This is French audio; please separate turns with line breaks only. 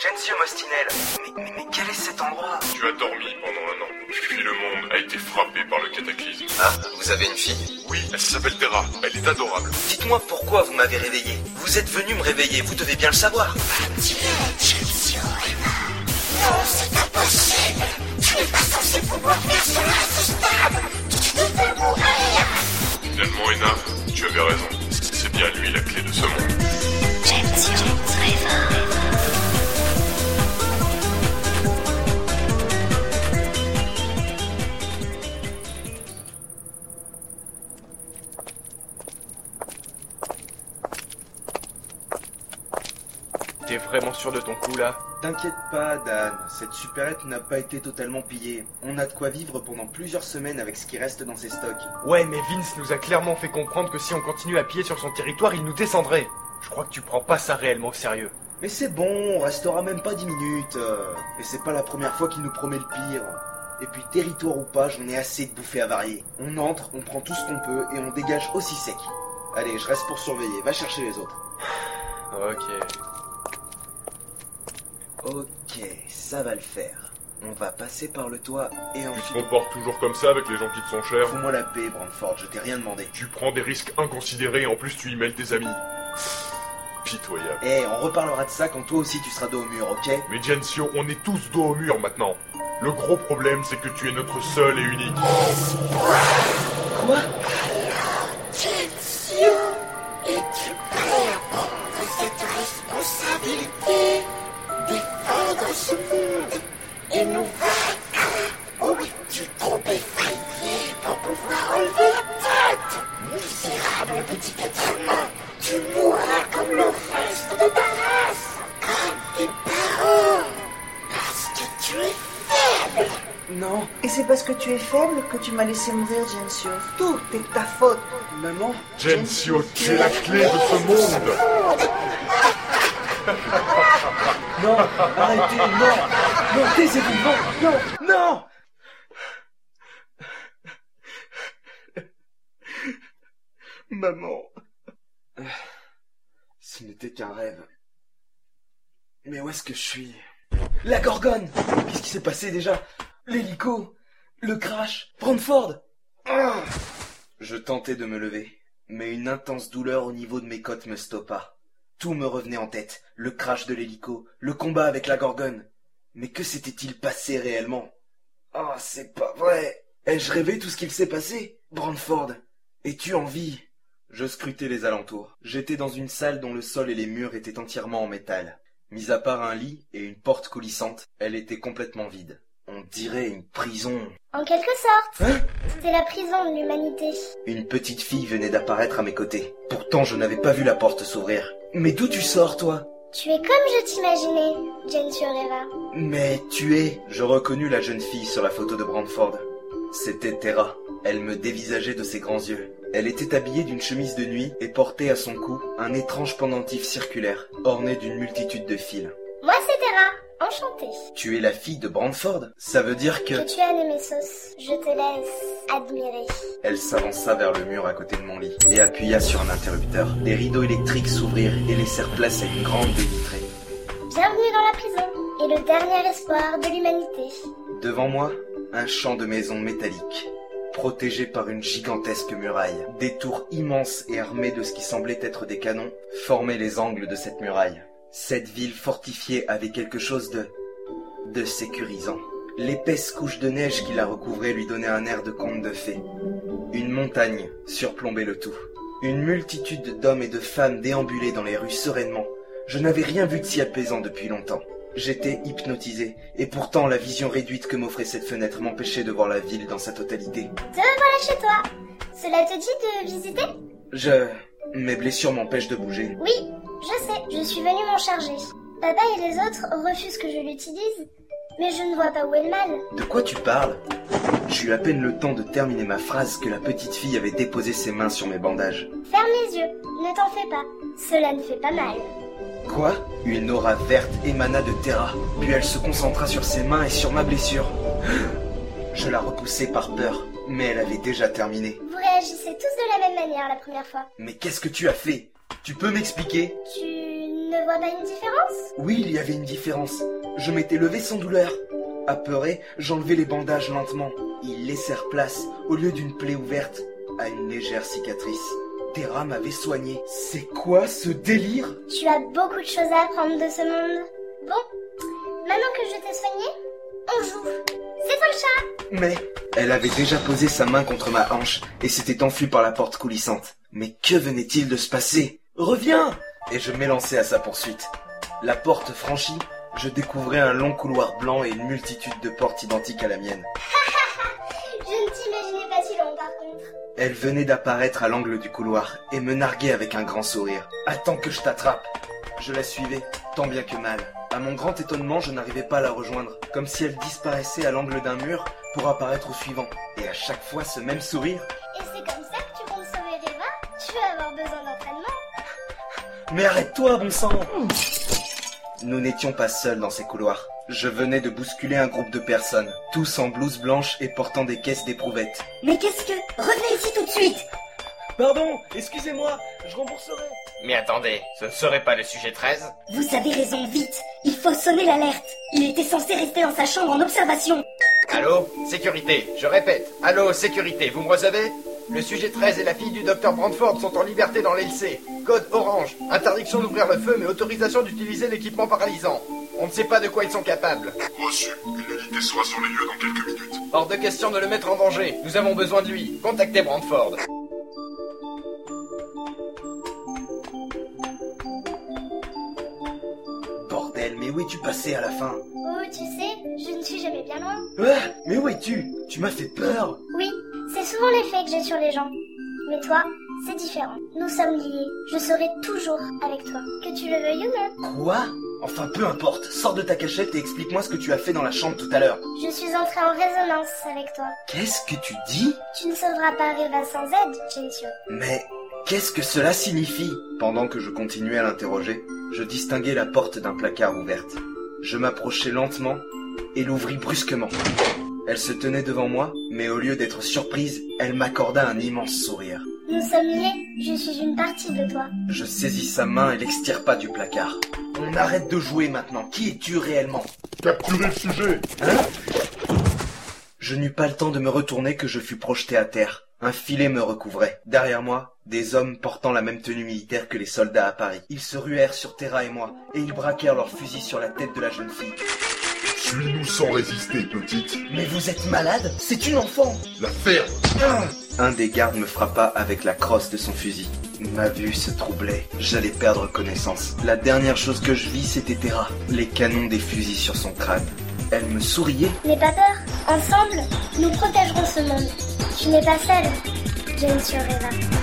Gensio Mostinel. Mais, mais, mais quel est cet endroit?
Tu as dormi pendant un an, puis le monde a été frappé par le cataclysme.
Ah, vous avez une fille?
Oui, elle s'appelle Terra, elle est adorable.
Dites-moi pourquoi vous m'avez réveillé. Vous êtes venu me réveiller, vous devez bien le savoir.
Non,
sûr de ton coup là
T'inquiète pas, Dan, cette supérette n'a pas été totalement pillée. On a de quoi vivre pendant plusieurs semaines avec ce qui reste dans ses stocks.
Ouais, mais Vince nous a clairement fait comprendre que si on continue à piller sur son territoire, il nous descendrait. Je crois que tu prends pas ça réellement au sérieux.
Mais c'est bon, on restera même pas 10 minutes. euh, Et c'est pas la première fois qu'il nous promet le pire. Et puis, territoire ou pas, j'en ai assez de bouffer à varier. On entre, on prend tout ce qu'on peut et on dégage aussi sec. Allez, je reste pour surveiller, va chercher les autres.
Ok.
Ok, ça va le faire. On va passer par le toit et
Tu te
ensuite...
comportes toujours comme ça avec les gens qui te sont chers.
Fous-moi la paix, Brandford, je t'ai rien demandé.
Tu prends des risques inconsidérés et en plus tu y mêles tes amis. Pitoyable.
Eh, on reparlera de ça quand toi aussi tu seras dos au mur, ok?
Mais Gensio, on est tous dos au mur maintenant. Le gros problème, c'est que tu es notre seul et unique.
Petit humain Tu mourras comme le reste de ta race Comme tes parents Parce que tu es faible.
Non,
Et c'est parce que tu es faible que tu m'as laissé mourir, Gensio. Tout est ta faute.
maman.
Gensio, tu es la clé de ce monde.
Non, arrêtez, non. Non, taisez-vous, non, non, non Maman. Ce n'était qu'un rêve. Mais où est-ce que je suis? La Gorgone! Qu'est-ce qui s'est passé déjà? L'hélico! Le crash! Brandford Ah! Je tentais de me lever, mais une intense douleur au niveau de mes côtes me stoppa. Tout me revenait en tête, le crash de l'hélico, le combat avec la Gorgone. Mais que s'était-il passé réellement? Ah, c'est pas vrai! Ai-je rêvé tout ce qu'il s'est passé? Brandford, es-tu en vie? Je scrutais les alentours. J'étais dans une salle dont le sol et les murs étaient entièrement en métal. Mis à part un lit et une porte coulissante, elle était complètement vide. On dirait une prison.
En quelque sorte,
Hein
c'est la prison de l'humanité.
Une petite fille venait d'apparaître à mes côtés. Pourtant, je n'avais pas vu la porte s'ouvrir. Mais d'où tu sors, toi
Tu es comme je t'imaginais, Gensio Reva.
Mais tu es... Je reconnus la jeune fille sur la photo de Brandford. C'était Terra. Elle me dévisageait de ses grands yeux. Elle était habillée d'une chemise de nuit et portait à son cou un étrange pendentif circulaire, orné d'une multitude de fils.
Moi, c'est Terra. Enchantée.
Tu es la fille de Brandford Ça veut dire que...
Que tu as sauce. Je te laisse admirer.
Elle s'avança vers le mur à côté de mon lit et appuya sur un interrupteur. Les rideaux électriques s'ouvrirent et laissèrent place à une grande baie vitrée.
Bienvenue dans la prison et le dernier espoir de l'humanité.
Devant moi, un champ de maisons métalliques, protégé par une gigantesque muraille. Des tours immenses et armées de ce qui semblait être des canons formaient les angles de cette muraille. Cette ville fortifiée avait quelque chose de... de sécurisant. L'épaisse couche de neige qui la recouvrait lui donnait un air de conte de fées. Une montagne surplombait le tout. Une multitude d'hommes et de femmes déambulaient dans les rues sereinement. Je n'avais rien vu de si apaisant depuis longtemps. J'étais hypnotisé, et pourtant la vision réduite que m'offrait cette fenêtre m'empêchait de voir la ville dans sa totalité.
Te voilà chez toi. Cela te dit de visiter?
Je... Mes blessures m'empêchent de bouger.
Oui, je sais, je suis venue m'en charger. Papa et les autres refusent que je l'utilise, mais je ne vois pas où est le mal.
De quoi tu parles? J'eus à peine le temps de terminer ma phrase que la petite fille avait déposé ses mains sur mes bandages.
Ferme les yeux, ne t'en fais pas. Cela ne fait pas mal.
Quoi? Une aura verte émana de Terra, puis elle se concentra sur ses mains et sur ma blessure. Je la repoussai par peur, mais elle avait déjà terminé.
Vous réagissez tous de la même manière la première fois.
Mais qu'est-ce que tu as fait? Tu peux m'expliquer?
Tu ne vois pas une différence?
Oui, il y avait une différence. Je m'étais levé sans douleur. Apeuré, j'enlevais les bandages lentement. Ils laissèrent place, au lieu d'une plaie ouverte, à une légère cicatrice. Terra m'avait soigné. C'est quoi ce délire?
Tu as beaucoup de choses à apprendre de ce monde. Bon, maintenant que je t'ai soigné, on joue. C'est toi le chat
Mais elle avait déjà posé sa main contre ma hanche et s'était enfuie par la porte coulissante. Mais que venait-il de se passer? Reviens Et je m'élançai à sa poursuite. La porte franchie, je découvrais un long couloir blanc et une multitude de portes identiques à la mienne. Elle venait d'apparaître à l'angle du couloir et me narguait avec un grand sourire. Attends que je t'attrape. Je la suivais, tant bien que mal. À mon grand étonnement, je n'arrivais pas à la rejoindre, comme si elle disparaissait à l'angle d'un mur pour apparaître au suivant. Et à chaque fois, ce même sourire.
Et c'est comme ça que tu comptes sauver Reva Tu vas avoir besoin d'entraînement.
Mais arrête-toi, bon sang Nous n'étions pas seuls dans ces couloirs. Je venais de bousculer un groupe de personnes, tous en blouse blanche et portant des caisses d'éprouvettes.
Mais qu'est-ce que... Revenez ici tout de suite
Pardon, excusez-moi, je rembourserai.
Mais attendez, ce ne serait pas le sujet 13
Vous avez raison, vite Il faut sonner l'alerte Il était censé rester dans sa chambre en observation
Allô Sécurité, je répète. Allô, sécurité, vous me recevez? Le sujet 13 et la fille du docteur Brandford sont en liberté dans l'LC. Code orange. Interdiction d'ouvrir le feu, mais autorisation d'utiliser l'équipement paralysant. On ne sait pas de quoi ils sont capables.
Reçu. Une unité sera sur les lieux dans quelques minutes.
Hors de question de le mettre en danger. Nous avons besoin de lui. Contactez Brandford.
Bordel, mais où es-tu passé à la fin?
Oh, tu sais, je ne suis jamais bien loin.
Ah, Mais où es-tu? Tu m'as fait peur
Oui, c'est souvent l'effet que j'ai sur les gens. Mais toi, c'est différent. Nous sommes liés. Je serai toujours avec toi. Que tu le veuilles ou non.
Quoi? Enfin, peu importe, sors de ta cachette et explique-moi ce que tu as fait dans la chambre tout à l'heure.
Je suis entrée en résonance avec toi.
Qu'est-ce que tu dis?
Tu ne sauveras pas Reva sans aide, Gensio.
Mais qu'est-ce que cela signifie? Pendant que je continuais à l'interroger, je distinguai la porte d'un placard ouverte. Je m'approchai lentement et l'ouvris brusquement. Elle se tenait devant moi, mais au lieu d'être surprise, elle m'accorda un immense sourire.
Nous sommes liés. Je suis une partie de toi.
Je saisis sa main et l'extirpa du placard. On arrête de jouer maintenant. Qui es-tu réellement
Capturez le sujet
Je n'eus pas le temps de me retourner que je fus projeté à terre. Un filet me recouvrait. Derrière moi, des hommes portant la même tenue militaire que les soldats à Paris. Ils se ruèrent sur Terra et moi, et ils braquèrent leurs fusils sur la tête de la jeune fille.
Suis-nous sans résister, petite.
Mais vous êtes malade? C'est une enfant
La ferme
Un des gardes me frappa avec la crosse de son fusil. Ma vue se troublait. J'allais perdre connaissance. La dernière chose que je vis, c'était Terra. Les canons des fusils sur son crâne. Elle me souriait.
N'aie pas peur. Ensemble, nous protégerons ce monde. Tu n'es pas seule, Gensio Reva.